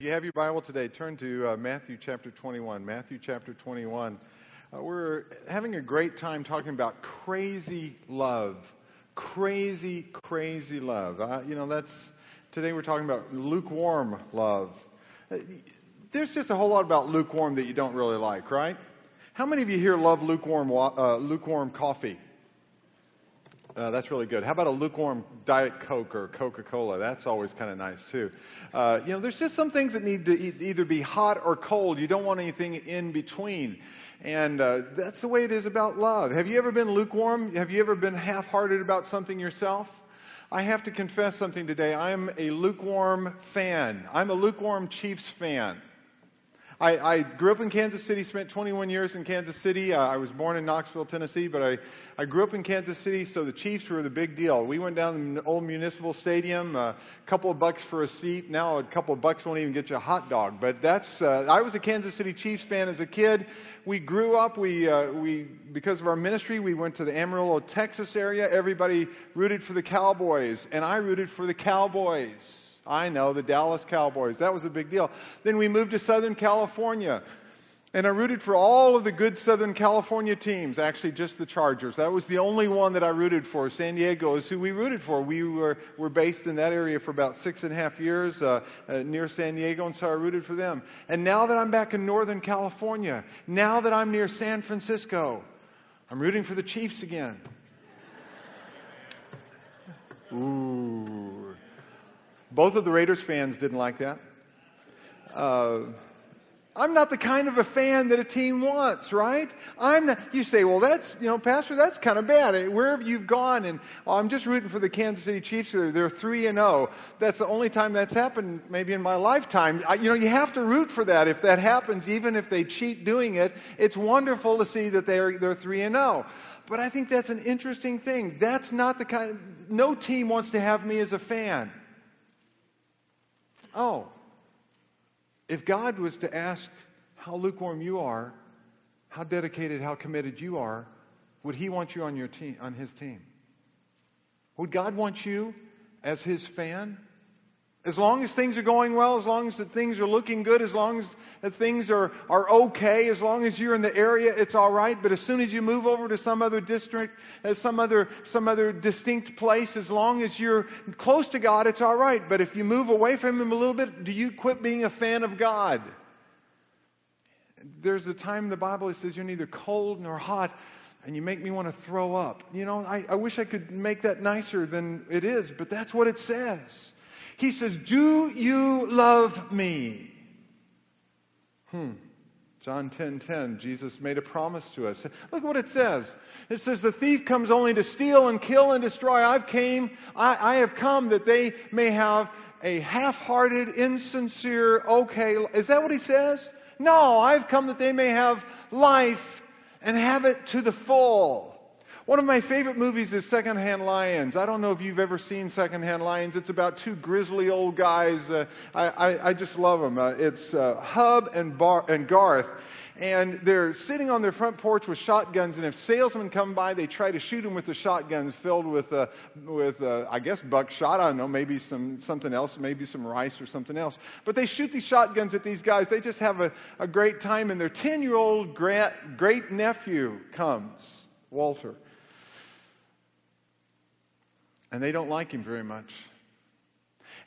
you have your Bible today, turn to uh, Matthew chapter 21. Matthew chapter 21. Uh, we're having a great time talking about crazy love. Crazy, crazy love. Uh, you know, that's, today we're talking about lukewarm love. Uh, there's just a whole lot about lukewarm that you don't really like, right? How many of you here love lukewarm, uh, lukewarm coffee? Uh, that's really good. How about a lukewarm Diet Coke or Coca Cola? That's always kind of nice too. Uh, you know, there's just some things that need to e- either be hot or cold. You don't want anything in between. And uh, that's the way it is about love. Have you ever been lukewarm? Have you ever been half hearted about something yourself? I have to confess something today. I'm a lukewarm fan. I'm a lukewarm Chiefs fan. I, I, grew up in Kansas City, spent 21 years in Kansas City. Uh, I was born in Knoxville, Tennessee, but I, I grew up in Kansas City, so the Chiefs were the big deal. We went down to the old municipal stadium, a uh, couple of bucks for a seat. Now a couple of bucks won't even get you a hot dog. But that's, uh, I was a Kansas City Chiefs fan as a kid. We grew up, we, uh, we, because of our ministry, we went to the Amarillo, Texas area. Everybody rooted for the Cowboys, and I rooted for the Cowboys. I know, the Dallas Cowboys. That was a big deal. Then we moved to Southern California. And I rooted for all of the good Southern California teams, actually just the Chargers. That was the only one that I rooted for. San Diego is who we rooted for. We were, were based in that area for about six and a half years uh, uh, near San Diego, and so I rooted for them. And now that I'm back in Northern California, now that I'm near San Francisco, I'm rooting for the Chiefs again. Ooh. Both of the Raiders fans didn't like that. Uh, I'm not the kind of a fan that a team wants, right? I'm not, you say, well, that's, you know, Pastor, that's kind of bad. Wherever you've gone, and oh, I'm just rooting for the Kansas City Chiefs. They're 3 and 0. That's the only time that's happened, maybe in my lifetime. I, you know, you have to root for that. If that happens, even if they cheat doing it, it's wonderful to see that they're, they're 3 and 0. But I think that's an interesting thing. That's not the kind, of, no team wants to have me as a fan. Oh, if God was to ask how lukewarm you are, how dedicated, how committed you are, would He want you on your team, on His team? Would God want you as His fan? As long as things are going well, as long as the things are looking good, as long as the things are, are okay, as long as you're in the area, it's all right. But as soon as you move over to some other district, as uh, some other, some other distinct place, as long as you're close to God, it's all right. But if you move away from Him a little bit, do you quit being a fan of God? There's a time in the Bible it says you're neither cold nor hot and you make me want to throw up. You know, I, I wish I could make that nicer than it is, but that's what it says. He says, Do you love me? Hmm. John 10 10, Jesus made a promise to us. Look what it says. It says, The thief comes only to steal and kill and destroy. I've came, I, I have come that they may have a half hearted, insincere, okay. Is that what he says? No, I've come that they may have life and have it to the full. One of my favorite movies is Secondhand Lions. I don't know if you've ever seen Secondhand Lions. It's about two grizzly old guys. Uh, I, I, I, just love them. Uh, it's uh, Hub and, Bar- and Garth. And they're sitting on their front porch with shotguns, and if salesmen come by, they try to shoot them with the shotguns filled with, uh, with uh, I guess, buckshot. I don't know, maybe some, something else, maybe some rice or something else. But they shoot these shotguns at these guys. They just have a, a great time, and their 10 year old great nephew comes, Walter and they don't like him very much.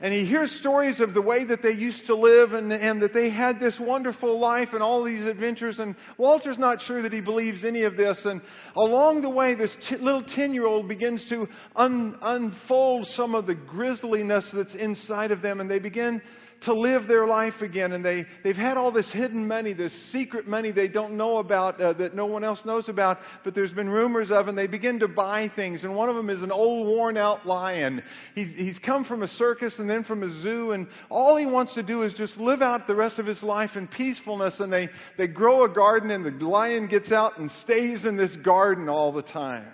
And he hears stories of the way that they used to live and, and that they had this wonderful life and all these adventures. And Walter's not sure that he believes any of this. And along the way, this t- little 10 year old begins to un- unfold some of the grisliness that's inside of them. And they begin to live their life again. And they, they've had all this hidden money, this secret money they don't know about, uh, that no one else knows about, but there's been rumors of, and they begin to buy things. And one of them is an old, worn out lion. He's, he's come from a circus and then from a zoo, and all he wants to do is just live out the rest of his life in peacefulness. And they, they grow a garden, and the lion gets out and stays in this garden all the time.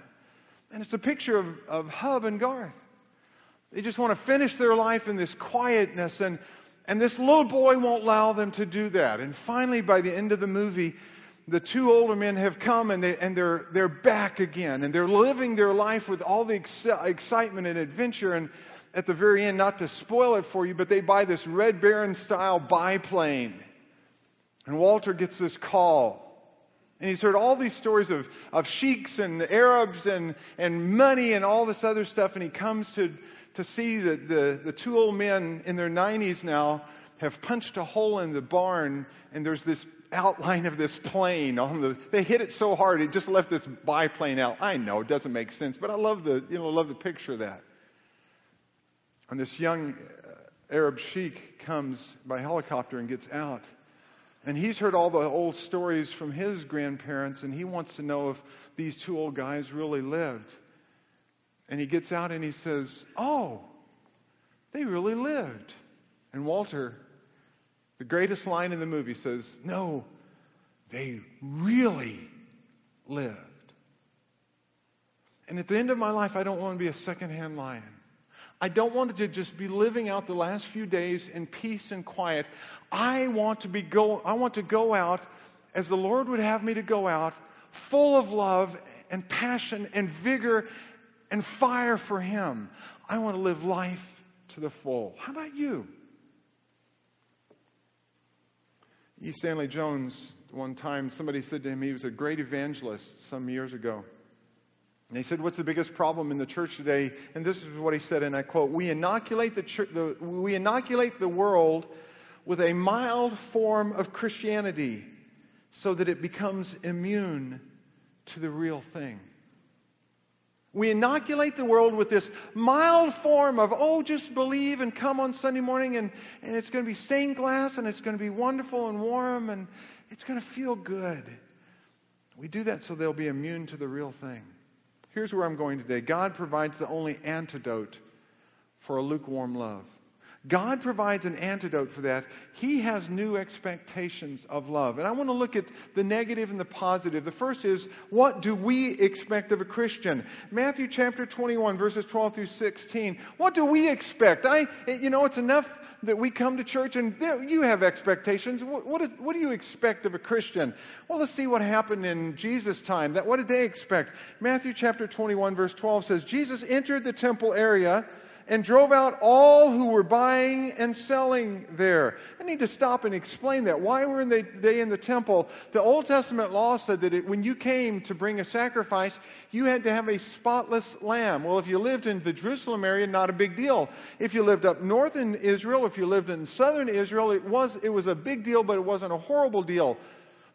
And it's a picture of, of Hub and Garth. They just want to finish their life in this quietness and and this little boy won't allow them to do that. And finally, by the end of the movie, the two older men have come and, they, and they're, they're back again. And they're living their life with all the ex- excitement and adventure. And, at the very end, not to spoil it for you, but they buy this Red Baron style biplane. And Walter gets this call. And he's heard all these stories of, of sheiks and Arabs and, and money and all this other stuff. And he comes to, to see that the, the two old men in their 90s now have punched a hole in the barn, and there's this outline of this plane on the they hit it so hard it just left this biplane out. I know it doesn't make sense but i love the you know love the picture of that. And this young uh, arab sheik comes by helicopter and gets out. And he's heard all the old stories from his grandparents and he wants to know if these two old guys really lived and he gets out and he says oh they really lived and walter the greatest line in the movie says, No, they really lived. And at the end of my life, I don't want to be a secondhand lion. I don't want to just be living out the last few days in peace and quiet. I want to be go I want to go out as the Lord would have me to go out, full of love and passion and vigor and fire for him. I want to live life to the full. How about you? E. Stanley Jones, one time, somebody said to him, he was a great evangelist some years ago. And he said, What's the biggest problem in the church today? And this is what he said, and I quote We inoculate the, church, the, we inoculate the world with a mild form of Christianity so that it becomes immune to the real thing. We inoculate the world with this mild form of, oh, just believe and come on Sunday morning and, and it's going to be stained glass and it's going to be wonderful and warm and it's going to feel good. We do that so they'll be immune to the real thing. Here's where I'm going today God provides the only antidote for a lukewarm love. God provides an antidote for that. He has new expectations of love. And I want to look at the negative and the positive. The first is, what do we expect of a Christian? Matthew chapter 21, verses 12 through 16. What do we expect? I, you know, it's enough that we come to church and there, you have expectations. What, what, is, what do you expect of a Christian? Well, let's see what happened in Jesus' time. That, what did they expect? Matthew chapter 21, verse 12 says, Jesus entered the temple area and drove out all who were buying and selling there. I need to stop and explain that. Why were they, in the temple? The Old Testament law said that it, when you came to bring a sacrifice, you had to have a spotless lamb. Well, if you lived in the Jerusalem area, not a big deal. If you lived up north in Israel, if you lived in southern Israel, it was, it was a big deal, but it wasn't a horrible deal.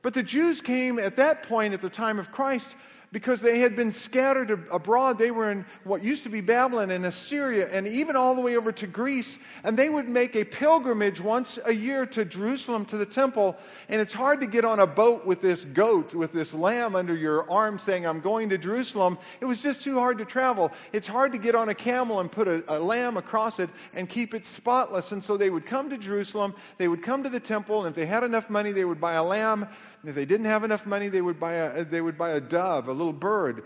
But the Jews came at that point, at the time of Christ, because they had been scattered abroad. They were in what used to be Babylon and Assyria and even all the way over to Greece. And they would make a pilgrimage once a year to Jerusalem to the temple. And it's hard to get on a boat with this goat, with this lamb under your arm saying, I'm going to Jerusalem. It was just too hard to travel. It's hard to get on a camel and put a, a lamb across it and keep it spotless. And so they would come to Jerusalem. They would come to the temple. And if they had enough money, they would buy a lamb if they didn't have enough money, they would buy a, they would buy a dove, a little bird.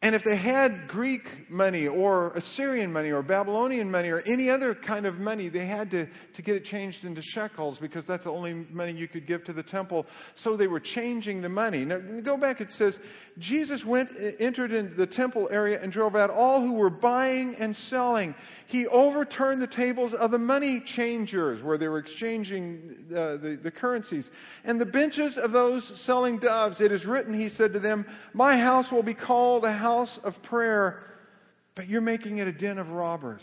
And if they had Greek money or Assyrian money or Babylonian money or any other kind of money, they had to, to get it changed into shekels because that's the only money you could give to the temple. So they were changing the money. Now, go back, it says, Jesus went, entered into the temple area and drove out all who were buying and selling. He overturned the tables of the money changers where they were exchanging uh, the, the currencies and the benches of those selling doves. It is written, he said to them, My house will be called a house house of prayer, but you're making it a den of robbers.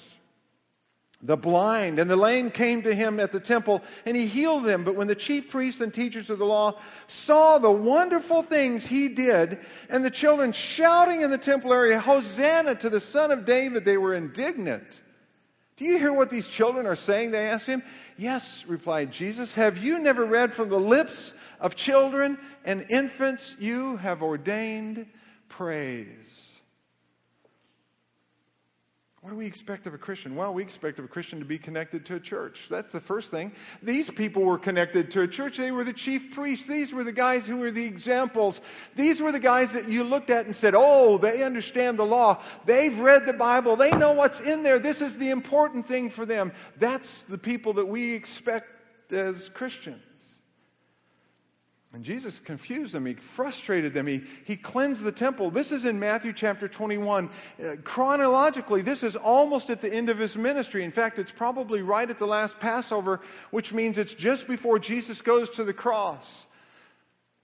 The blind and the lame came to him at the temple, and he healed them. But when the chief priests and teachers of the law saw the wonderful things he did, and the children shouting in the temple area, Hosanna to the Son of David, they were indignant. Do you hear what these children are saying? They asked him. Yes, replied Jesus. Have you never read from the lips of children and infants you have ordained praise. What do we expect of a Christian? Well, we expect of a Christian to be connected to a church. That's the first thing. These people were connected to a church. They were the chief priests. These were the guys who were the examples. These were the guys that you looked at and said, oh, they understand the law. They've read the Bible. They know what's in there. This is the important thing for them. That's the people that we expect as Christians. And Jesus confused them. He frustrated them. He, he cleansed the temple. This is in Matthew chapter 21. Uh, chronologically, this is almost at the end of his ministry. In fact, it's probably right at the last Passover, which means it's just before Jesus goes to the cross.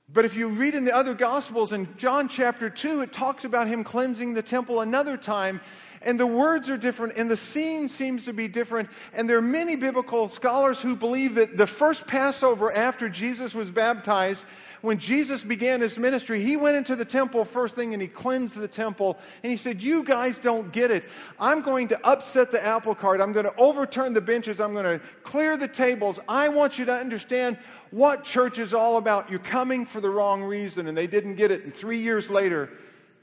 But if you read in the other Gospels, in John chapter 2, it talks about him cleansing the temple another time. And the words are different, and the scene seems to be different. And there are many biblical scholars who believe that the first Passover after Jesus was baptized, when Jesus began his ministry, he went into the temple first thing and he cleansed the temple. And he said, You guys don't get it. I'm going to upset the apple cart. I'm going to overturn the benches. I'm going to clear the tables. I want you to understand what church is all about. You're coming for the wrong reason. And they didn't get it. And three years later,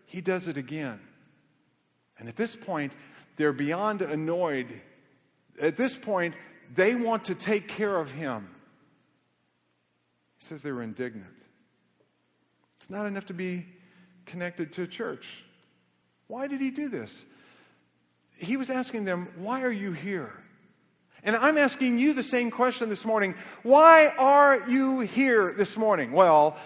he does it again. And at this point, they're beyond annoyed. At this point, they want to take care of him. He says they were indignant. It's not enough to be connected to a church. Why did he do this? He was asking them, Why are you here? And I'm asking you the same question this morning. Why are you here this morning? Well,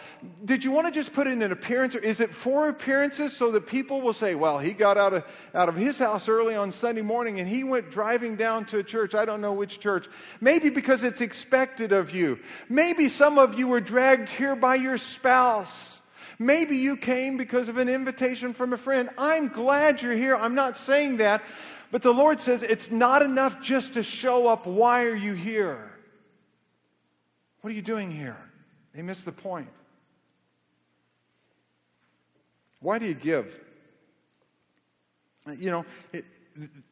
did you want to just put in an appearance, or is it four appearances so that people will say, well, he got out of, out of his house early on Sunday morning and he went driving down to a church. I don't know which church. Maybe because it's expected of you. Maybe some of you were dragged here by your spouse. Maybe you came because of an invitation from a friend. I'm glad you're here. I'm not saying that. But the Lord says it's not enough just to show up. Why are you here? What are you doing here? They miss the point. Why do you give? You know, it,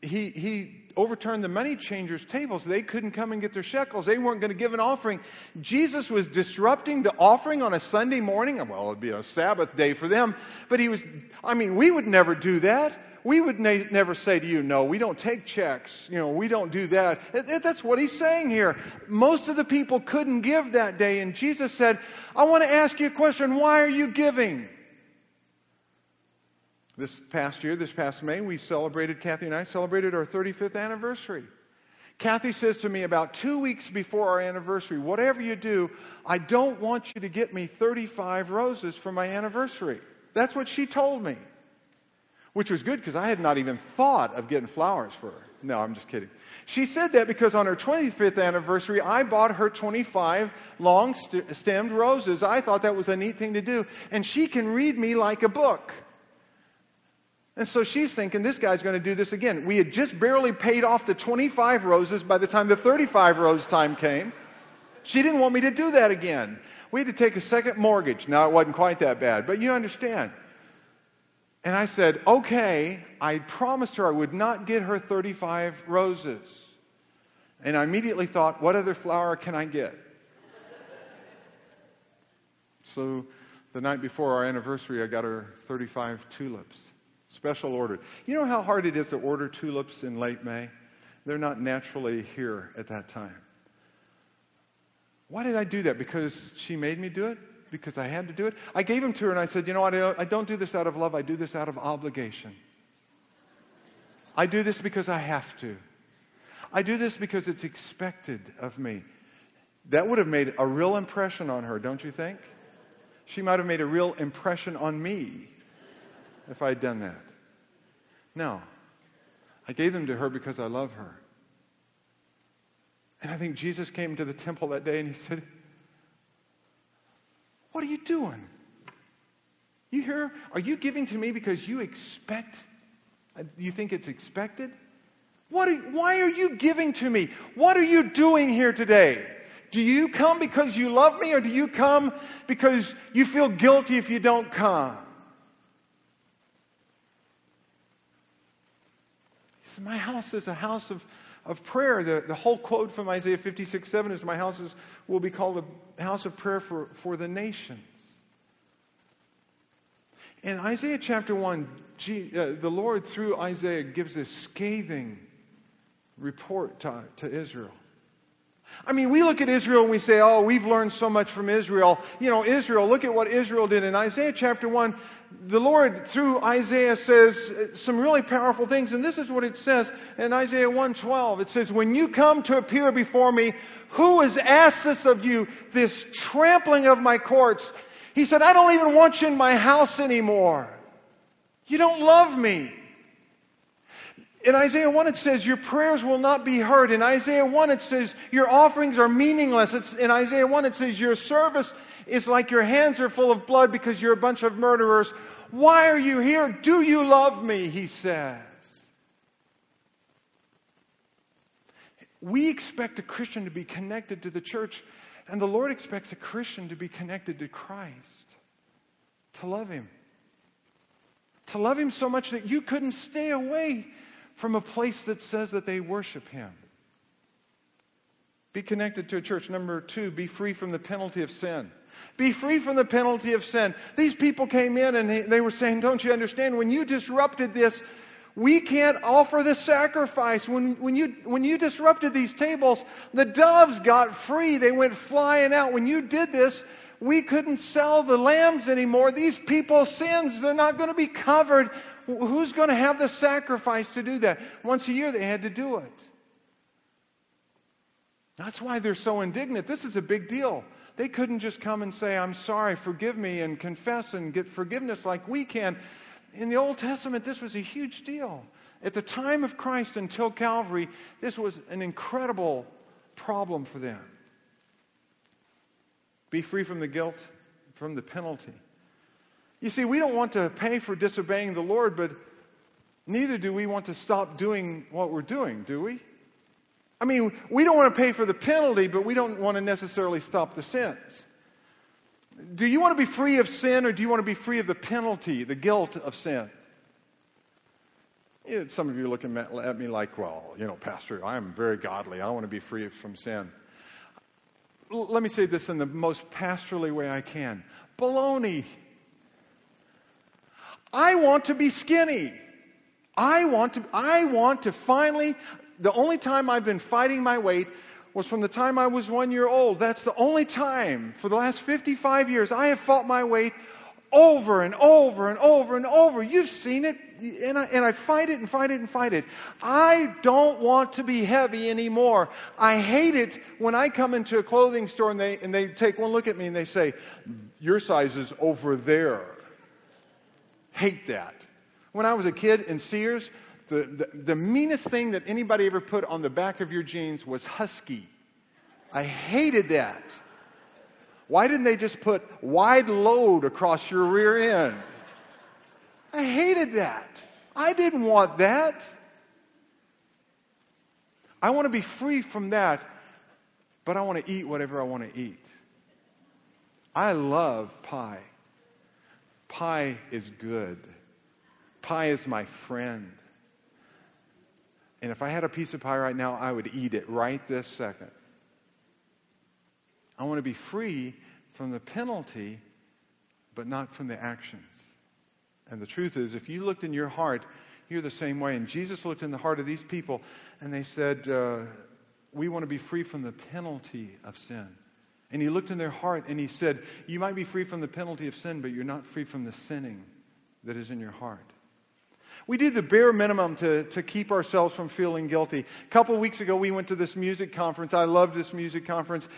he, he overturned the money changers' tables. They couldn't come and get their shekels. They weren't going to give an offering. Jesus was disrupting the offering on a Sunday morning. Well, it'd be a Sabbath day for them. But he was, I mean, we would never do that we would never say to you, no, we don't take checks. You know, we don't do that. It, it, that's what he's saying here. Most of the people couldn't give that day. And Jesus said, I want to ask you a question. Why are you giving? This past year, this past May, we celebrated, Kathy and I celebrated our 35th anniversary. Kathy says to me about two weeks before our anniversary, whatever you do, I don't want you to get me 35 roses for my anniversary. That's what she told me which was good because I had not even thought of getting flowers for her. No, I'm just kidding. She said that because on her 25th anniversary, I bought her 25 long st- stemmed roses. I thought that was a neat thing to do. And she can read me like a book. And so she's thinking, this guy's going to do this again. We had just barely paid off the 25 roses by the time the 35 rose time came. She didn't want me to do that again. We had to take a second mortgage. Now, it wasn't quite that bad, but you understand. And I said, okay, I promised her I would not get her 35 roses. And I immediately thought, what other flower can I get? so the night before our anniversary, I got her 35 tulips, special ordered. You know how hard it is to order tulips in late May? They're not naturally here at that time. Why did I do that? Because she made me do it? Because I had to do it. I gave them to her and I said, You know what? I don't do this out of love, I do this out of obligation. I do this because I have to. I do this because it's expected of me. That would have made a real impression on her, don't you think? She might have made a real impression on me if I had done that. No. I gave them to her because I love her. And I think Jesus came to the temple that day and he said, what are you doing? You hear? Are you giving to me because you expect? Uh, you think it's expected? What are, why are you giving to me? What are you doing here today? Do you come because you love me or do you come because you feel guilty if you don't come? He said, My house is a house of of prayer. The, the whole quote from Isaiah 56 7 is, My house is, will be called a house of prayer for, for the nations. In Isaiah chapter 1, G, uh, the Lord, through Isaiah, gives a scathing report to, to Israel. I mean, we look at Israel and we say, oh, we've learned so much from Israel. You know, Israel, look at what Israel did. In Isaiah chapter 1, the Lord, through Isaiah, says some really powerful things. And this is what it says in Isaiah 1:12. It says, When you come to appear before me, who has asked this of you, this trampling of my courts? He said, I don't even want you in my house anymore. You don't love me. In Isaiah 1, it says, Your prayers will not be heard. In Isaiah 1, it says, Your offerings are meaningless. It's, in Isaiah 1, it says, Your service is like your hands are full of blood because you're a bunch of murderers. Why are you here? Do you love me? He says. We expect a Christian to be connected to the church, and the Lord expects a Christian to be connected to Christ, to love Him. To love Him so much that you couldn't stay away from a place that says that they worship Him. Be connected to a church. Number two, be free from the penalty of sin. Be free from the penalty of sin. These people came in and they were saying, Don't you understand? When you disrupted this, we can't offer the sacrifice. When, when, you, when you disrupted these tables, the doves got free. They went flying out. When you did this, we couldn't sell the lambs anymore. These people's sins, they're not going to be covered. Who's going to have the sacrifice to do that? Once a year they had to do it. That's why they're so indignant. This is a big deal. They couldn't just come and say, I'm sorry, forgive me, and confess and get forgiveness like we can. In the Old Testament, this was a huge deal. At the time of Christ until Calvary, this was an incredible problem for them. Be free from the guilt, from the penalty. You see, we don't want to pay for disobeying the Lord, but neither do we want to stop doing what we're doing, do we? I mean, we don't want to pay for the penalty, but we don't want to necessarily stop the sins. Do you want to be free of sin, or do you want to be free of the penalty, the guilt of sin? Some of you are looking at me like, well, you know, Pastor, I'm very godly. I want to be free from sin. Let me say this in the most pastorally way I can. Baloney. I want to be skinny. I want to, I want to finally, the only time I've been fighting my weight was from the time I was one year old. That's the only time for the last 55 years I have fought my weight over and over and over and over. You've seen it, and I, and I fight it and fight it and fight it. I don't want to be heavy anymore. I hate it when I come into a clothing store and they, and they take one look at me and they say, Your size is over there. Hate that. When I was a kid in Sears, the, the, the, meanest thing that anybody ever put on the back of your jeans was husky. I hated that. Why didn't they just put wide load across your rear end? I hated that. I didn't want that. I want to be free from that, but I want to eat whatever I want to eat. I love pie. Pie is good. Pie is my friend. And if I had a piece of pie right now, I would eat it right this second. I want to be free from the penalty, but not from the actions. And the truth is, if you looked in your heart, you're the same way. And Jesus looked in the heart of these people, and they said, uh, We want to be free from the penalty of sin. And he looked in their heart and he said, You might be free from the penalty of sin, but you're not free from the sinning that is in your heart. We do the bare minimum to, to keep ourselves from feeling guilty. A couple of weeks ago, we went to this music conference. I love this music conference.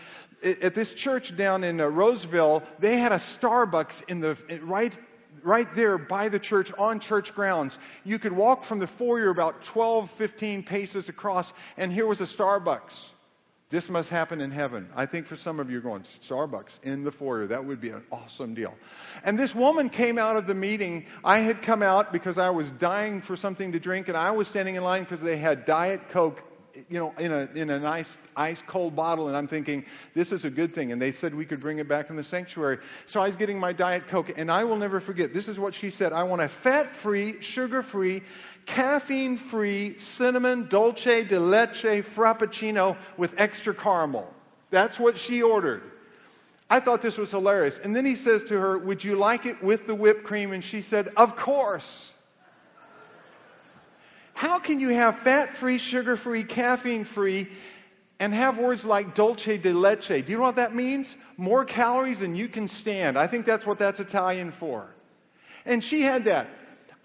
At this church down in uh, Roseville, they had a Starbucks in the right right there by the church on church grounds. You could walk from the foyer about 12, 15 paces across, and here was a Starbucks. This must happen in heaven. I think for some of you going, Starbucks in the foyer. That would be an awesome deal. And this woman came out of the meeting. I had come out because I was dying for something to drink, and I was standing in line because they had Diet Coke you know, in a, in a nice ice cold bottle, and I'm thinking, this is a good thing. And they said we could bring it back in the sanctuary. So I was getting my Diet Coke, and I will never forget. This is what she said I want a fat free, sugar free, caffeine free, cinnamon, dolce de leche frappuccino with extra caramel. That's what she ordered. I thought this was hilarious. And then he says to her, Would you like it with the whipped cream? And she said, Of course. How can you have fat free, sugar free, caffeine free, and have words like dolce de leche. Do you know what that means? More calories than you can stand. I think that's what that's Italian for. And she had that.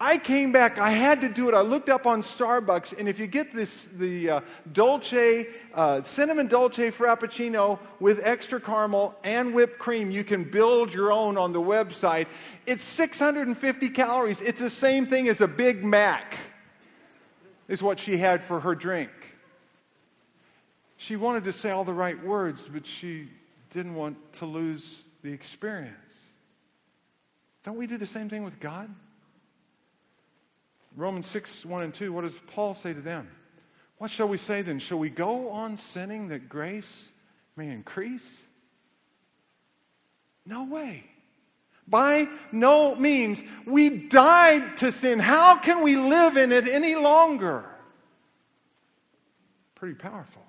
I came back. I had to do it. I looked up on Starbucks, and if you get this, the uh, dolce, uh, cinnamon dolce frappuccino with extra caramel and whipped cream, you can build your own on the website. It's 650 calories. It's the same thing as a Big Mac. Is what she had for her drink. She wanted to say all the right words, but she didn't want to lose the experience. Don't we do the same thing with God? Romans 6, 1 and 2, what does Paul say to them? What shall we say then? Shall we go on sinning that grace may increase? No way. By no means. We died to sin. How can we live in it any longer? Pretty powerful.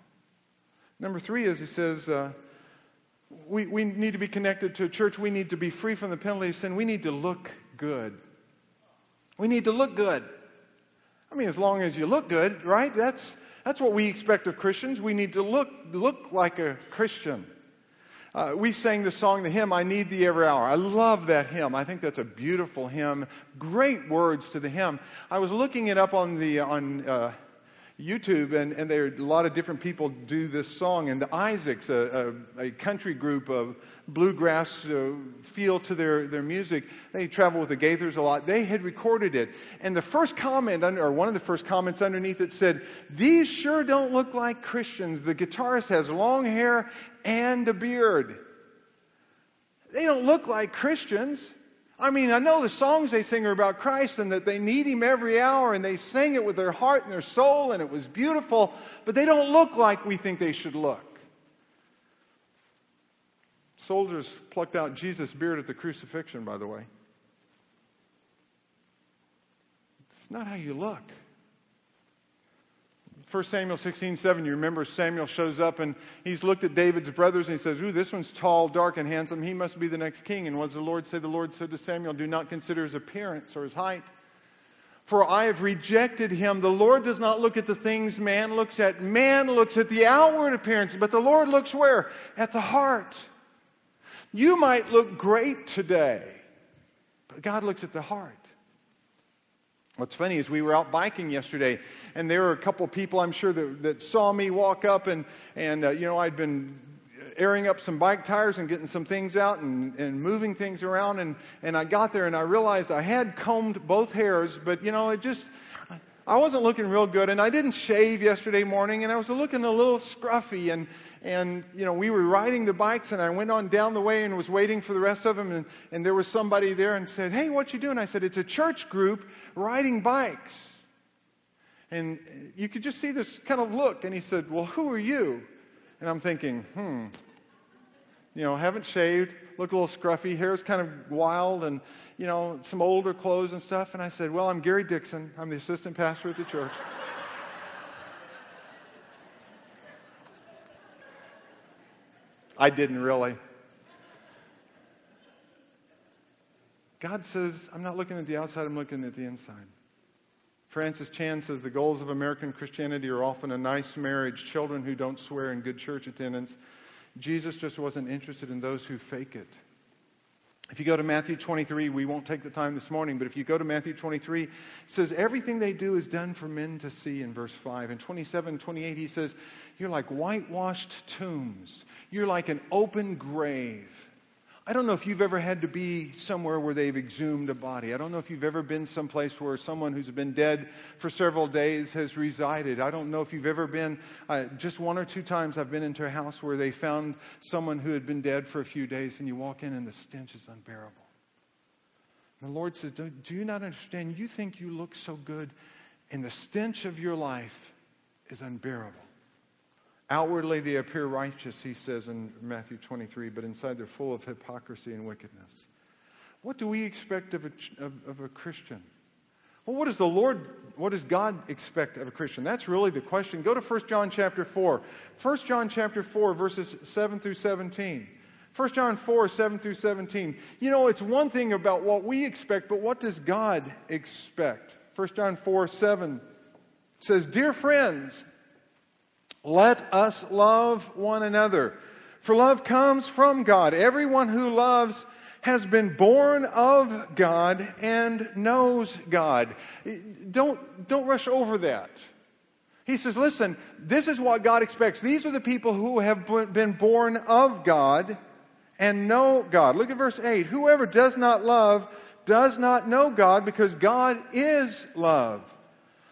Number three is he says, uh, we, we need to be connected to a church. We need to be free from the penalty of sin. We need to look good. We need to look good. I mean, as long as you look good, right? That's, that's what we expect of Christians. We need to look, look like a Christian. Uh, we sang the song, the hymn, I Need Thee Every Hour. I love that hymn. I think that's a beautiful hymn. Great words to the hymn. I was looking it up on the, on, uh, YouTube, and, and there are a lot of different people do this song. And the Isaacs, a, a, a country group of bluegrass uh, feel to their, their music, they travel with the Gaithers a lot. They had recorded it. And the first comment, under, or one of the first comments underneath it said, These sure don't look like Christians. The guitarist has long hair and a beard. They don't look like Christians. I mean, I know the songs they sing are about Christ and that they need Him every hour and they sing it with their heart and their soul and it was beautiful, but they don't look like we think they should look. Soldiers plucked out Jesus' beard at the crucifixion, by the way. It's not how you look. 1 Samuel 16, 7, you remember Samuel shows up and he's looked at David's brothers and he says, Ooh, this one's tall, dark, and handsome. He must be the next king. And what does the Lord say? The Lord said to Samuel, Do not consider his appearance or his height. For I have rejected him. The Lord does not look at the things man looks at. Man looks at the outward appearance, but the Lord looks where? At the heart. You might look great today, but God looks at the heart. What's funny is we were out biking yesterday, and there were a couple people I'm sure that, that saw me walk up, and, and uh, you know, I'd been airing up some bike tires and getting some things out and, and moving things around, and, and I got there and I realized I had combed both hairs, but you know, it just, I wasn't looking real good, and I didn't shave yesterday morning, and I was looking a little scruffy, and, and you know, we were riding the bikes, and I went on down the way and was waiting for the rest of them, and, and there was somebody there and said, hey, what you doing? I said, it's a church group, riding bikes. And you could just see this kind of look. And he said, Well, who are you? And I'm thinking, hmm, you know, haven't shaved, look a little scruffy, hair's kind of wild, and, you know, some older clothes and stuff. And I said, Well, I'm Gary Dixon. I'm the assistant pastor at the church. I didn't really. God says, I'm not looking at the outside, I'm looking at the inside. Francis Chan says the goals of American Christianity are often a nice marriage, children who don't swear, and good church attendance. Jesus just wasn't interested in those who fake it. If you go to Matthew 23, we won't take the time this morning, but if you go to Matthew 23, it says everything they do is done for men to see in verse 5. In 27, 28, he says, You're like whitewashed tombs, you're like an open grave. I don't know if you've ever had to be somewhere where they've exhumed a body. I don't know if you've ever been someplace where someone who's been dead for several days has resided. I don't know if you've ever been, uh, just one or two times I've been into a house where they found someone who had been dead for a few days and you walk in and the stench is unbearable. And the Lord says, do, do you not understand? You think you look so good and the stench of your life is unbearable. Outwardly, they appear righteous, he says in Matthew 23, but inside they're full of hypocrisy and wickedness. What do we expect of a, of, of a Christian? Well, what does the Lord, what does God expect of a Christian? That's really the question. Go to 1 John chapter 4. 1 John chapter 4, verses 7 through 17. 1 John 4, 7 through 17. You know, it's one thing about what we expect, but what does God expect? 1 John 4, 7 says, Dear friends, Let us love one another. For love comes from God. Everyone who loves has been born of God and knows God. Don't, don't rush over that. He says, listen, this is what God expects. These are the people who have been born of God and know God. Look at verse 8. Whoever does not love does not know God because God is love.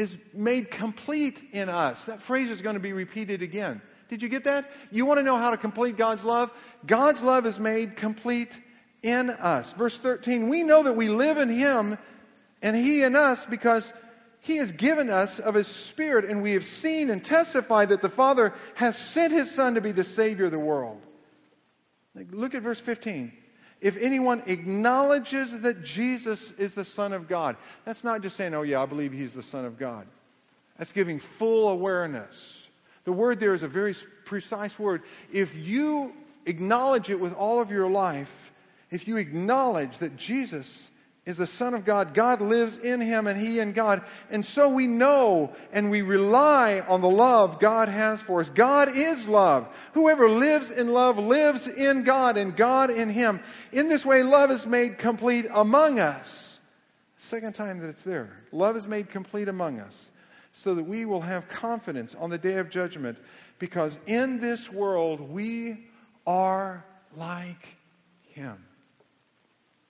is made complete in us. That phrase is going to be repeated again. Did you get that? You want to know how to complete God's love? God's love is made complete in us. Verse 13, we know that we live in him and he in us because he has given us of His Spirit, and we have seen and testified that the Father has sent His Son to be the Savior of the world. Look at verse 15. If anyone acknowledges that Jesus is the Son of God, that's not just saying, oh, yeah, I believe He's the Son of God. That's giving full awareness. The word there is a very precise word. If you acknowledge it with all of your life, if you acknowledge that Jesus is the Son of God. God lives in him and he in God. And so we know and we rely on the love God has for us. God is love. Whoever lives in love lives in God and God in him. In this way, love is made complete among us. Second time that it's there. Love is made complete among us so that we will have confidence on the day of judgment because in this world we are like him.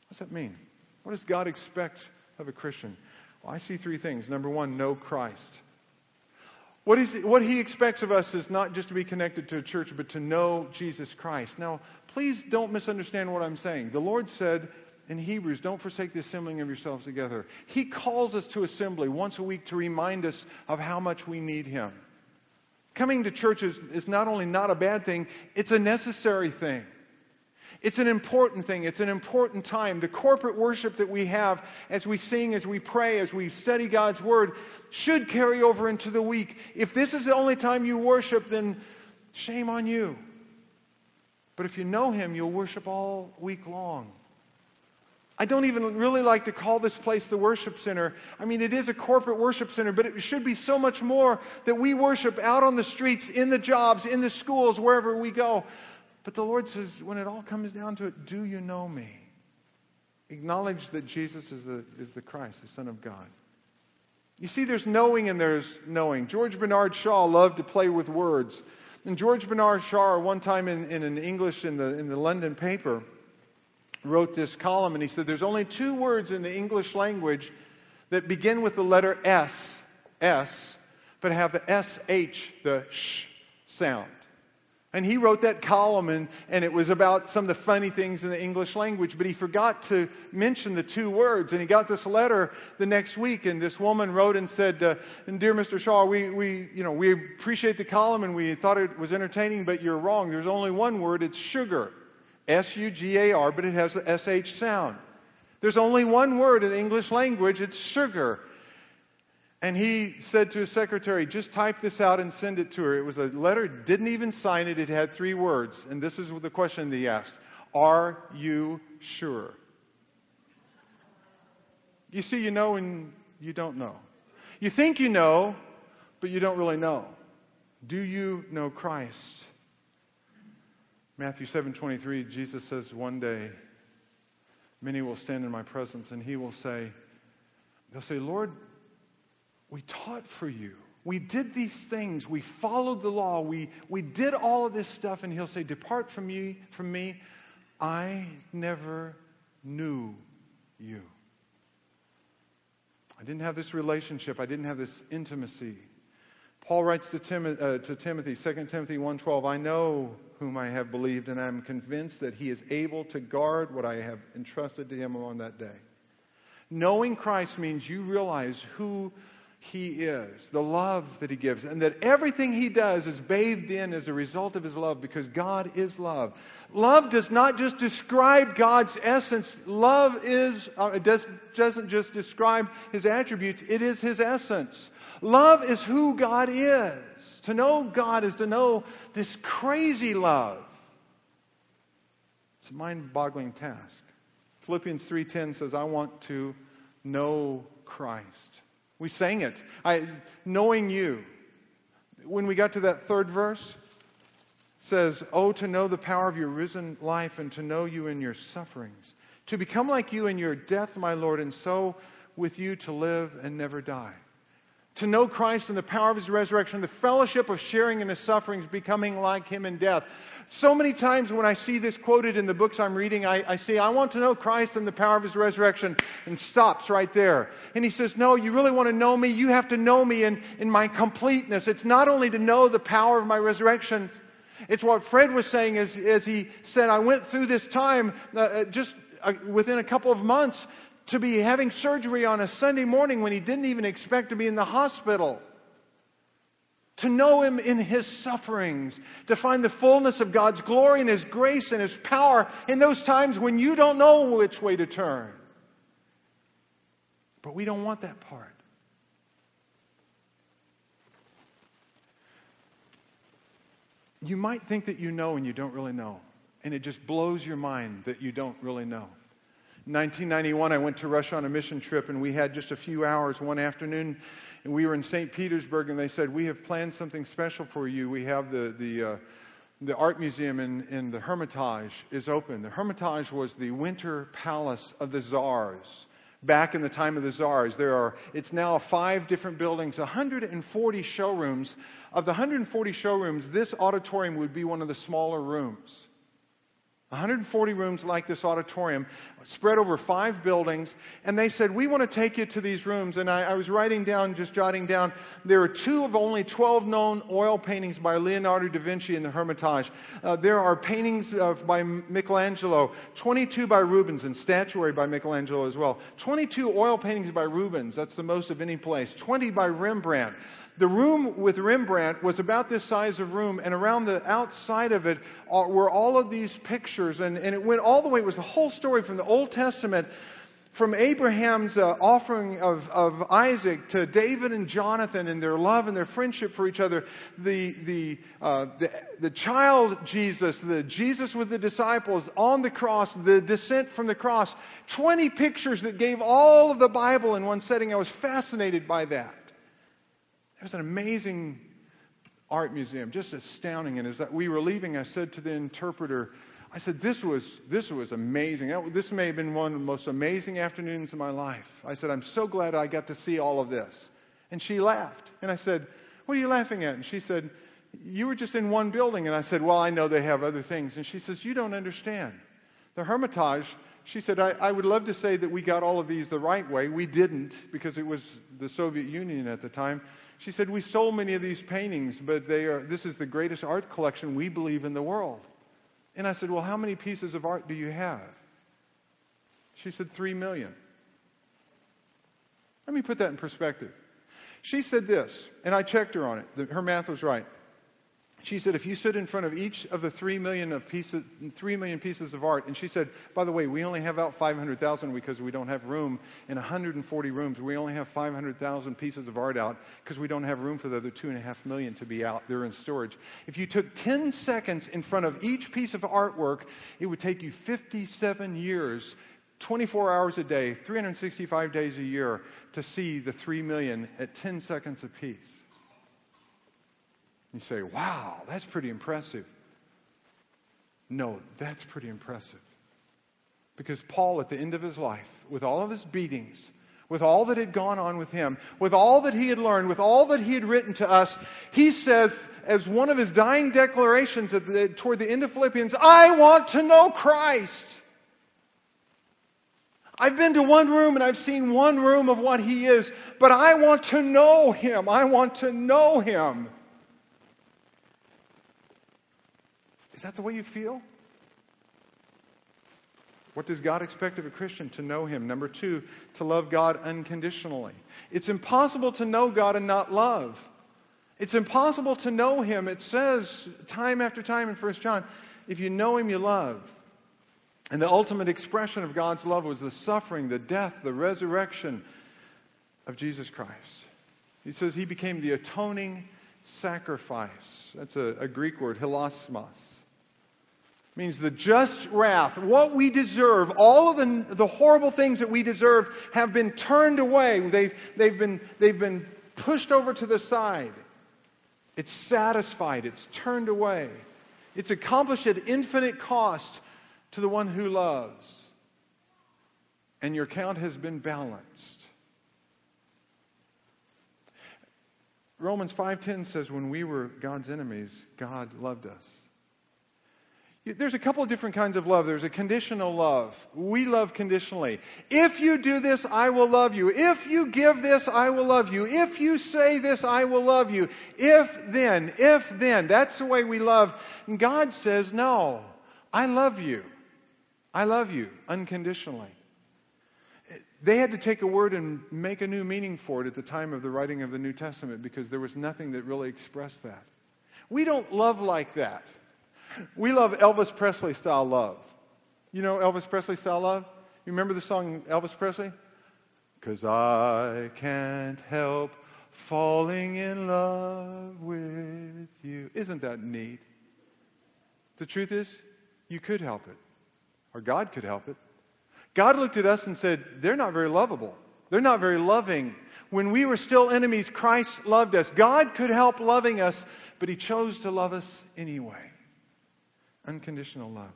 What does that mean? What does God expect of a Christian? Well, I see three things. Number one, know Christ. What, is, what he expects of us is not just to be connected to a church, but to know Jesus Christ. Now, please don't misunderstand what I'm saying. The Lord said in Hebrews, don't forsake the assembling of yourselves together. He calls us to assembly once a week to remind us of how much we need him. Coming to church is, is not only not a bad thing, it's a necessary thing. It's an important thing. It's an important time. The corporate worship that we have as we sing, as we pray, as we study God's Word should carry over into the week. If this is the only time you worship, then shame on you. But if you know Him, you'll worship all week long. I don't even really like to call this place the worship center. I mean, it is a corporate worship center, but it should be so much more that we worship out on the streets, in the jobs, in the schools, wherever we go. But the Lord says, when it all comes down to it, do you know me? Acknowledge that Jesus is the, is the Christ, the Son of God. You see, there's knowing and there's knowing. George Bernard Shaw loved to play with words. And George Bernard Shaw, one time in, in an English in the, in the London paper, wrote this column and he said, There's only two words in the English language that begin with the letter S, S, but have the SH, the sh sound. And he wrote that column, and, and it was about some of the funny things in the English language, but he forgot to mention the two words. And he got this letter the next week, and this woman wrote and said, uh, and Dear Mr. Shaw, we, we, you know, we appreciate the column and we thought it was entertaining, but you're wrong. There's only one word, it's sugar. S U G A R, but it has the SH sound. There's only one word in the English language, it's sugar. And he said to his secretary, just type this out and send it to her. It was a letter, didn't even sign it. It had three words. And this is the question that he asked Are you sure? You see, you know and you don't know. You think you know, but you don't really know. Do you know Christ? Matthew 7:23 Jesus says one day many will stand in my presence and he will say they'll say Lord we taught for you. We did these things. We followed the law. We, we did all of this stuff. And he'll say, Depart from me, from me. I never knew you. I didn't have this relationship. I didn't have this intimacy. Paul writes to, Tim, uh, to Timothy, 2 Timothy 1.12, I know whom I have believed, and I am convinced that he is able to guard what I have entrusted to him on that day. Knowing Christ means you realize who he is, the love that he gives, and that everything he does is bathed in as a result of his love because God is love. Love does not just describe God's essence, love is, uh, it does, doesn't just describe his attributes, it is his essence. Love is who God is. To know God is to know this crazy love. It's a mind-boggling task. Philippians 3:10 says, "I want to know Christ." We sang it. I, knowing you. When we got to that third verse, says, Oh, to know the power of your risen life and to know you in your sufferings. To become like you in your death, my Lord, and so with you to live and never die. To know Christ and the power of his resurrection, the fellowship of sharing in his sufferings, becoming like him in death. So many times when I see this quoted in the books I'm reading, I, I say, I want to know Christ and the power of his resurrection, and stops right there. And he says, No, you really want to know me? You have to know me in, in my completeness. It's not only to know the power of my resurrection, it's what Fred was saying as, as he said, I went through this time uh, uh just uh, within a couple of months to be having surgery on a Sunday morning when he didn't even expect to be in the hospital to know Him in His sufferings, to find the fullness of God's glory and His grace and His power in those times when you don't know which way to turn. But we don't want that part. You might think that you know and you don't really know. And it just blows your mind that you don't really know. In 1991, I went to Russia on a mission trip, and we had just a few hours one afternoon and we were in St. Petersburg, and they said, We have planned something special for you. We have the, the, uh, the art museum in, in the Hermitage is open. The Hermitage was the winter palace of the czars back in the time of the czars. There are, it's now five different buildings, 140 showrooms. Of the 140 showrooms, this auditorium would be one of the smaller rooms. 140 rooms like this auditorium, spread over five buildings. And they said, We want to take you to these rooms. And I, I, was writing down, just jotting down, there are two of only 12 known oil paintings by Leonardo da Vinci in the Hermitage. Uh, there are paintings by Michelangelo, 22 by Rubens, and statuary by Michelangelo as well. 22 oil paintings by Rubens, that's the most of any place. 20 by Rembrandt. The room with Rembrandt was about this size of room, and around the outside of it were all of these pictures, and, and it went all the way, it was the whole story from the Old Testament from Abraham's uh, offering of, of Isaac to David and Jonathan and their love and their friendship for each other, the, the, uh, the, the, child Jesus, the Jesus with the disciples on the cross, the descent from the cross, 20 pictures that gave all of the Bible in one setting. I was fascinated by that. It was an amazing art museum, just astounding. And as we were leaving, I said to the interpreter, I said, this was, this was amazing. This may have been one of the most amazing afternoons of my life. I said, I'm so glad I got to see all of this. And she laughed. And I said, What are you laughing at? And she said, You were just in one building. And I said, Well, I know they have other things. And she says, You don't understand. The Hermitage, she said, I, I would love to say that we got all of these the right way. We didn't because it was the Soviet Union at the time. She said, We sold many of these paintings, but they are, this is the greatest art collection we believe in the world. And I said, Well, how many pieces of art do you have? She said, Three million. Let me put that in perspective. She said this, and I checked her on it. Her math was right. She said, if you stood in front of each of the three million, of pieces, three million pieces of art, and she said, by the way, we only have out 500,000 because we don't have room in 140 rooms. We only have 500,000 pieces of art out because we don't have room for the other two and a half million to be out there in storage. If you took 10 seconds in front of each piece of artwork, it would take you 57 years 24 hours a day, 365 days a year to see the 3 million at 10 seconds apiece. You say, wow, that's pretty impressive. No, that's pretty impressive. Because Paul, at the end of his life, with all of his beatings, with all that had gone on with him, with all that he had learned, with all that he had written to us, he says, as one of his dying declarations the, toward the end of Philippians, I want to know Christ. I've been to one room and I've seen one room of what he is, but I want to know him. I want to know him. Is that the way you feel? What does God expect of a Christian? To know Him. Number two, to love God unconditionally. It's impossible to know God and not love. It's impossible to know Him. It says time after time in 1 John, if you know Him, you love. And the ultimate expression of God's love was the suffering, the death, the resurrection of Jesus Christ. He says He became the atoning sacrifice. That's a, a Greek word, hilasmos means the just wrath. What we deserve, all of the, the horrible things that we deserve have been turned away. They've, they've, been, they've been pushed over to the side. It's satisfied, it's turned away. It's accomplished at infinite cost to the one who loves. And your count has been balanced. Romans 5:10 says when we were God's enemies, God loved us. There's a couple of different kinds of love. There's a conditional love. We love conditionally. If you do this, I will love you. If you give this, I will love you. If you say this, I will love you. If then, if then. That's the way we love. And God says, no, I love you. I love you unconditionally. They had to take a word and make a new meaning for it at the time of the writing of the New Testament because there was nothing that really expressed that. We don't love like that. We love Elvis Presley style love. You know Elvis Presley style love? You remember the song Elvis Presley? Because I can't help falling in love with you. Isn't that neat? The truth is, you could help it, or God could help it. God looked at us and said, They're not very lovable. They're not very loving. When we were still enemies, Christ loved us. God could help loving us, but He chose to love us anyway. Unconditional love.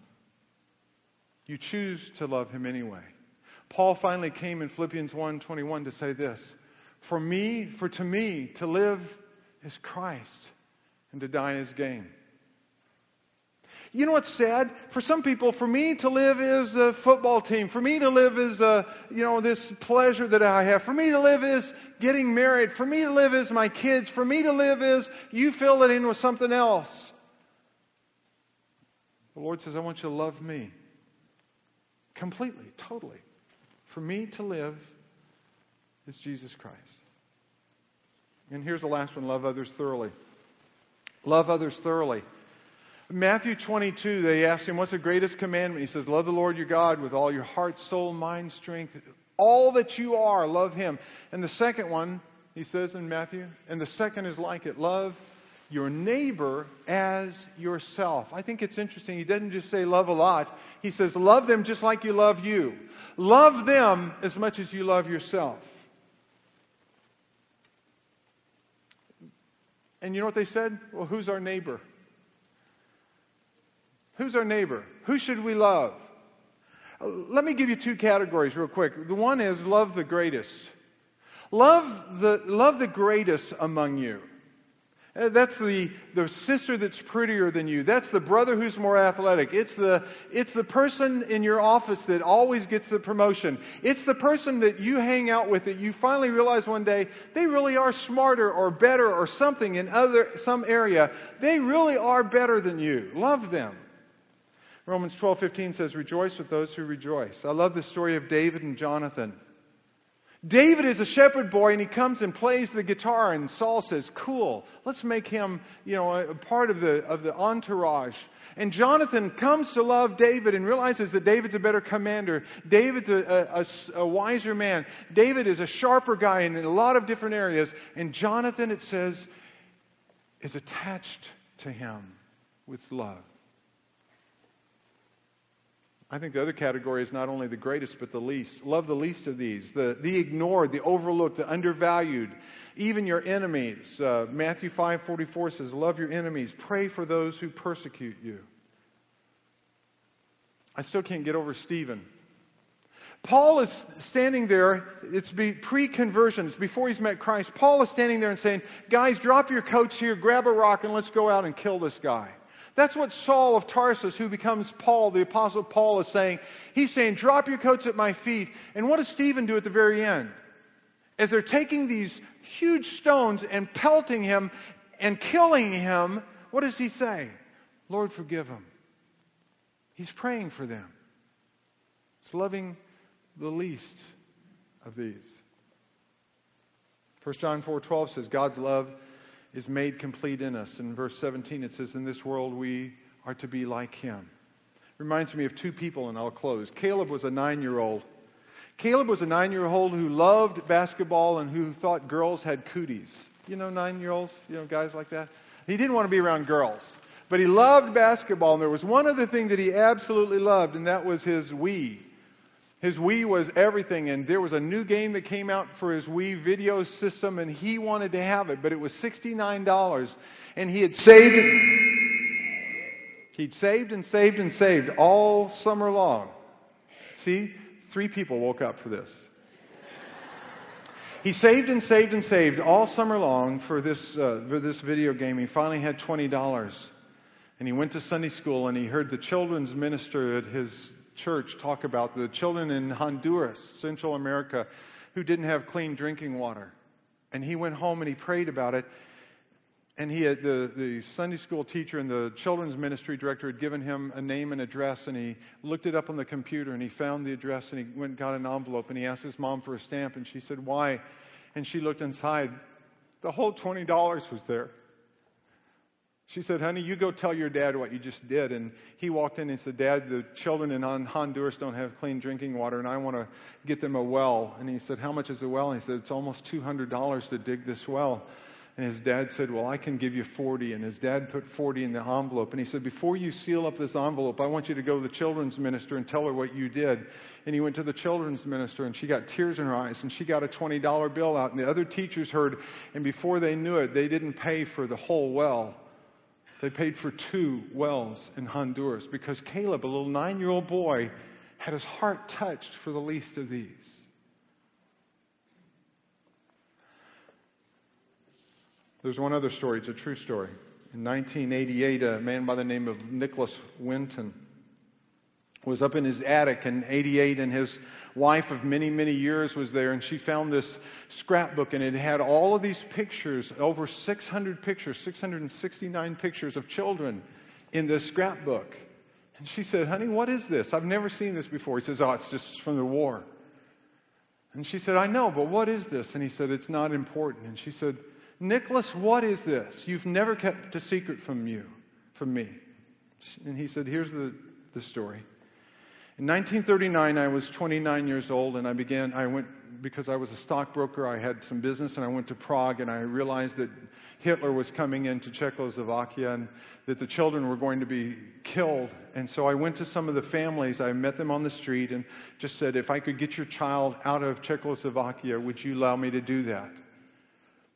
You choose to love him anyway. Paul finally came in Philippians 1:21 to say this, "For me, for to me to live is Christ, and to die is gain." You know what's sad? For some people, for me to live is a football team. For me to live is, a, you know, this pleasure that I have. For me to live is getting married. For me to live is my kids. For me to live is you fill it in with something else. The Lord says, I want you to love me completely, totally. For me to live is Jesus Christ. And here's the last one love others thoroughly. Love others thoroughly. Matthew 22, they asked him, What's the greatest commandment? He says, Love the Lord your God with all your heart, soul, mind, strength, all that you are, love him. And the second one, he says in Matthew, and the second is like it love your neighbor as yourself. I think it's interesting. He doesn't just say love a lot, he says love them just like you love you. Love them as much as you love yourself. And you know what they said? Well, who's our neighbor? Who's our neighbor? Who should we love? Let me give you two categories real quick. The one is love the greatest. Love the, love the greatest among you. Uh, that's the, the sister that's prettier than you. That's the brother who's more athletic. It's the, it's the person in your office that always gets the promotion. It's the person that you hang out with that you finally realize one day they really are smarter or better or something in other, some area. They really are better than you. Love them. Romans 12:15 says, "Rejoice with those who rejoice." I love the story of David and Jonathan. David is a shepherd boy and he comes and plays the guitar and Saul says, cool, let's make him, you know, a part of the, of the entourage. And Jonathan comes to love David and realizes that David's a better commander. David's a, a, a wiser man. David is a sharper guy in a lot of different areas. And Jonathan, it says, is attached to him with love. I think the other category is not only the greatest, but the least. Love the least of these the, the ignored, the overlooked, the undervalued, even your enemies. Uh, Matthew 5 44 says, Love your enemies, pray for those who persecute you. I still can't get over Stephen. Paul is standing there, it's pre conversion, it's before he's met Christ. Paul is standing there and saying, Guys, drop your coats here, grab a rock, and let's go out and kill this guy. That's what Saul of Tarsus, who becomes Paul, the Apostle Paul, is saying. He's saying, Drop your coats at my feet. And what does Stephen do at the very end? As they're taking these huge stones and pelting him and killing him, what does he say? Lord, forgive them. He's praying for them. It's loving the least of these. 1 John 4:12 says God's love is made complete in us. In verse 17 it says in this world we are to be like him. Reminds me of two people and I'll close. Caleb was a 9-year-old. Caleb was a 9-year-old who loved basketball and who thought girls had cooties. You know 9-year-olds, you know guys like that. He didn't want to be around girls. But he loved basketball and there was one other thing that he absolutely loved and that was his Wii. His Wii was everything, and there was a new game that came out for his Wii video system, and he wanted to have it, but it was $69. And he had saved. He'd saved and saved and saved all summer long. See, three people woke up for this. He saved and saved and saved all summer long for this, uh, for this video game. He finally had $20. And he went to Sunday school and he heard the children's minister at his church talk about the children in Honduras, Central America, who didn't have clean drinking water. And he went home and he prayed about it. And he had, the, the Sunday school teacher and the children's ministry director had given him a name and address, and he looked it up on the computer and he found the address and he went and got an envelope and he asked his mom for a stamp and she said, Why? And she looked inside. The whole $20 was there. She said, Honey, you go tell your dad what you just did. And he walked in and said, Dad, the children in Honduras don't have clean drinking water, and I want to get them a well. And he said, How much is a well? And he said, It's almost $200 to dig this well. And his dad said, Well, I can give you 40. And his dad put 40 in the envelope. And he said, Before you seal up this envelope, I want you to go to the children's minister and tell her what you did. And he went to the children's minister, and she got tears in her eyes, and she got a $20 bill out. And the other teachers heard, and before they knew it, they didn't pay for the whole well. They paid for two wells in Honduras because Caleb, a little nine year old boy, had his heart touched for the least of these. There's one other story, it's a true story. In 1988, a man by the name of Nicholas Winton was up in his attic in 88 and his wife of many, many years was there and she found this scrapbook and it had all of these pictures, over 600 pictures, 669 pictures of children in this scrapbook. And she said, honey, what is this? I've never seen this before. He says, oh, it's just from the war. And she said, I know, but what is this? And he said, it's not important. And she said, Nicholas, what is this? You've never kept a secret from you, from me. And he said, here's the, the story. In 1939, I was 29 years old, and I began, I went, because I was a stockbroker, I had some business, and I went to Prague, and I realized that Hitler was coming into Czechoslovakia and that the children were going to be killed. And so I went to some of the families, I met them on the street, and just said, If I could get your child out of Czechoslovakia, would you allow me to do that?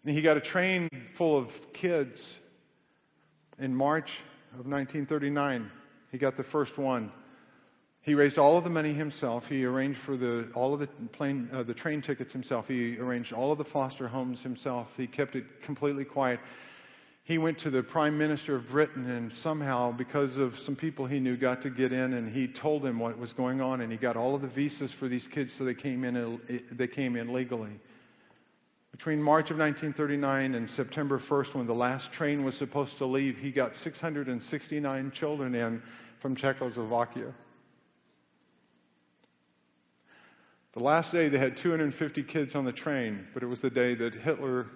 And he got a train full of kids in March of 1939. He got the first one. He raised all of the money himself. He arranged for the, all of the, plane, uh, the train tickets himself. He arranged all of the foster homes himself. He kept it completely quiet. He went to the Prime Minister of Britain and somehow, because of some people he knew, got to get in and he told them what was going on and he got all of the visas for these kids so they came in, they came in legally. Between March of 1939 and September 1st, when the last train was supposed to leave, he got 669 children in from Czechoslovakia. The last day they had 250 kids on the train, but it was the day that Hitler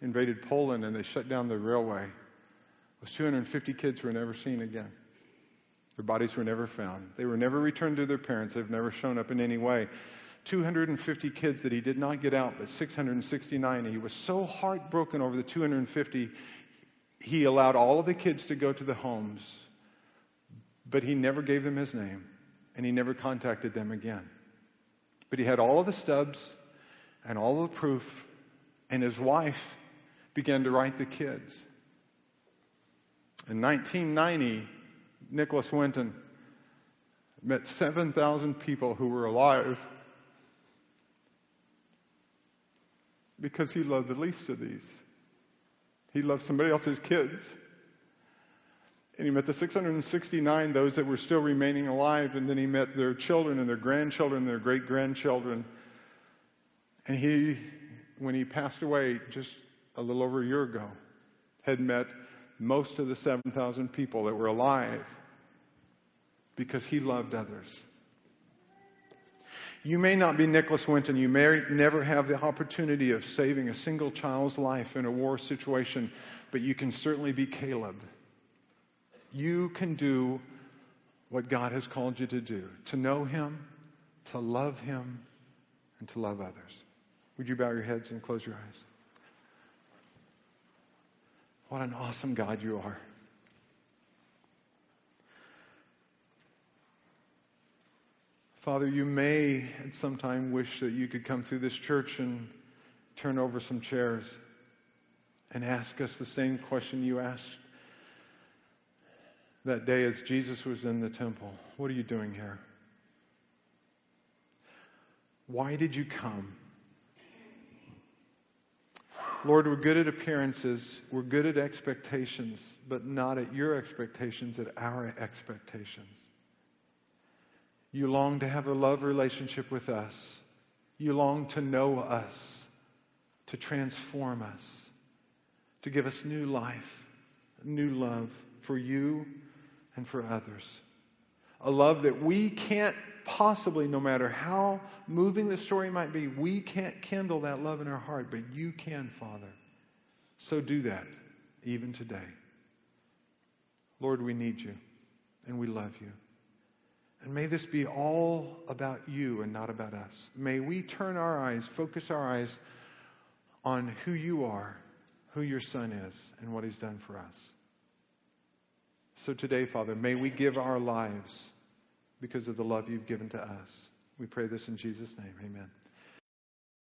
invaded Poland and they shut down the railway. Those 250 kids were never seen again. Their bodies were never found. They were never returned to their parents. They've never shown up in any way. 250 kids that he did not get out, but 669. He was so heartbroken over the 250, he allowed all of the kids to go to the homes, but he never gave them his name, and he never contacted them again. But he had all of the stubs and all of the proof, and his wife began to write the kids. In 1990, Nicholas Winton met 7,000 people who were alive because he loved the least of these. He loved somebody else's kids. And he met the 669, those that were still remaining alive, and then he met their children and their grandchildren and their great grandchildren. And he, when he passed away just a little over a year ago, had met most of the 7,000 people that were alive because he loved others. You may not be Nicholas Winton. You may never have the opportunity of saving a single child's life in a war situation, but you can certainly be Caleb. You can do what God has called you to do to know Him, to love Him, and to love others. Would you bow your heads and close your eyes? What an awesome God you are. Father, you may at some time wish that you could come through this church and turn over some chairs and ask us the same question you asked that day as Jesus was in the temple. What are you doing here? Why did you come? Lord, we're good at appearances, we're good at expectations, but not at your expectations, at our expectations. You long to have a love relationship with us. You long to know us, to transform us, to give us new life, new love for you and for others. A love that we can't possibly, no matter how moving the story might be, we can't kindle that love in our heart, but you can, Father. So do that even today. Lord, we need you and we love you. And may this be all about you and not about us. May we turn our eyes, focus our eyes on who you are, who your Son is, and what he's done for us. So today, Father, may we give our lives because of the love you've given to us. We pray this in Jesus' name. Amen.